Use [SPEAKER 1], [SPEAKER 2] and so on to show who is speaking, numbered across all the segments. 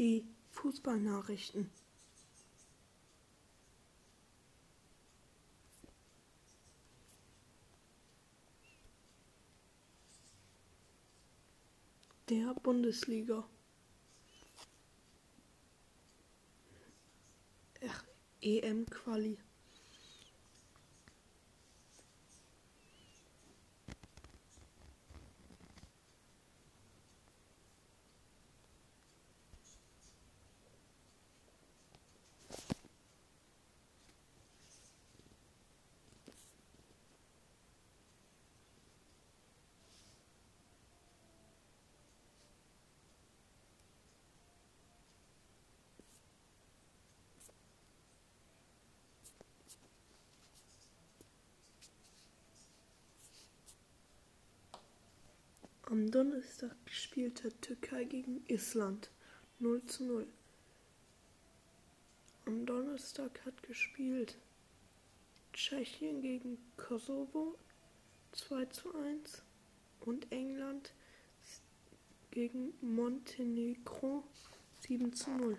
[SPEAKER 1] Die Fußballnachrichten. Der Bundesliga. EM-Quali. Am Donnerstag spielte Türkei gegen Island 0 zu 0. Am Donnerstag hat gespielt Tschechien gegen Kosovo 2 zu 1 und England gegen Montenegro 7 zu 0.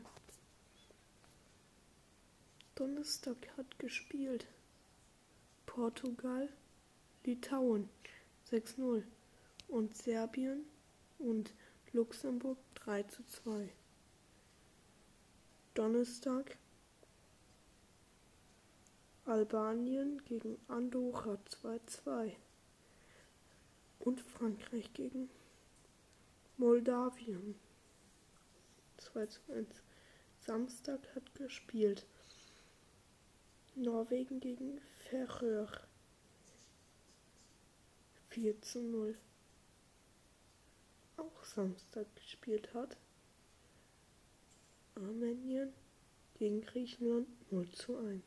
[SPEAKER 1] Donnerstag hat gespielt Portugal, Litauen 6 0 und Serbien und Luxemburg 3 zu 2. Donnerstag Albanien gegen Andorra 2-2 und Frankreich gegen Moldawien 2 zu 1. Samstag hat gespielt Norwegen gegen Färöer 4 zu 0 Samstag gespielt hat. Armenien gegen Griechenland 0 zu 1.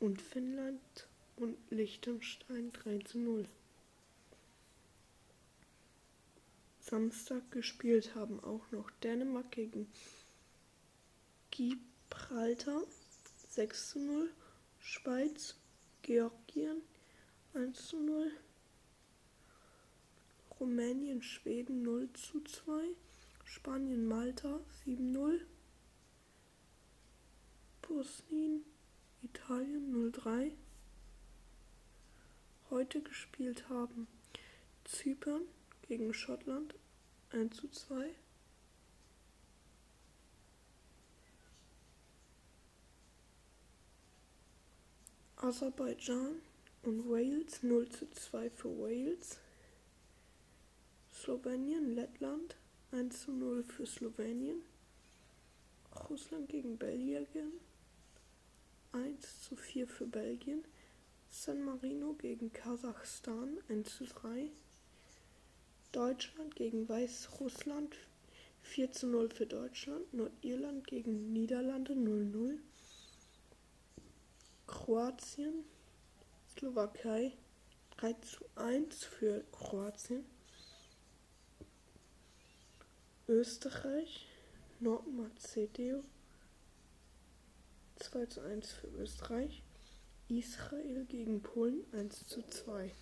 [SPEAKER 1] Und Finnland und Liechtenstein 3 zu 0. Samstag gespielt haben auch noch Dänemark gegen Gibraltar 6 zu 0, Schweiz, Georgien 1 zu 0, Rumänien, Schweden 0 zu 2, Spanien, Malta 7-0, Bosnien, Italien 0-3. Heute gespielt haben Zypern gegen Schottland 1 zu 2. Aserbaidschan und Wales 0 zu 2 für Wales. Slowenien, Lettland 1 zu 0 für Slowenien. Russland gegen Belgien 1 zu 4 für Belgien. San Marino gegen Kasachstan 1 zu 3. Deutschland gegen Weißrussland 4 zu 0 für Deutschland. Nordirland gegen Niederlande 0-0. Kroatien, Slowakei 3 zu 1 für Kroatien. Österreich, Nordmazedonien 2 zu 1 für Österreich, Israel gegen Polen 1 zu 2.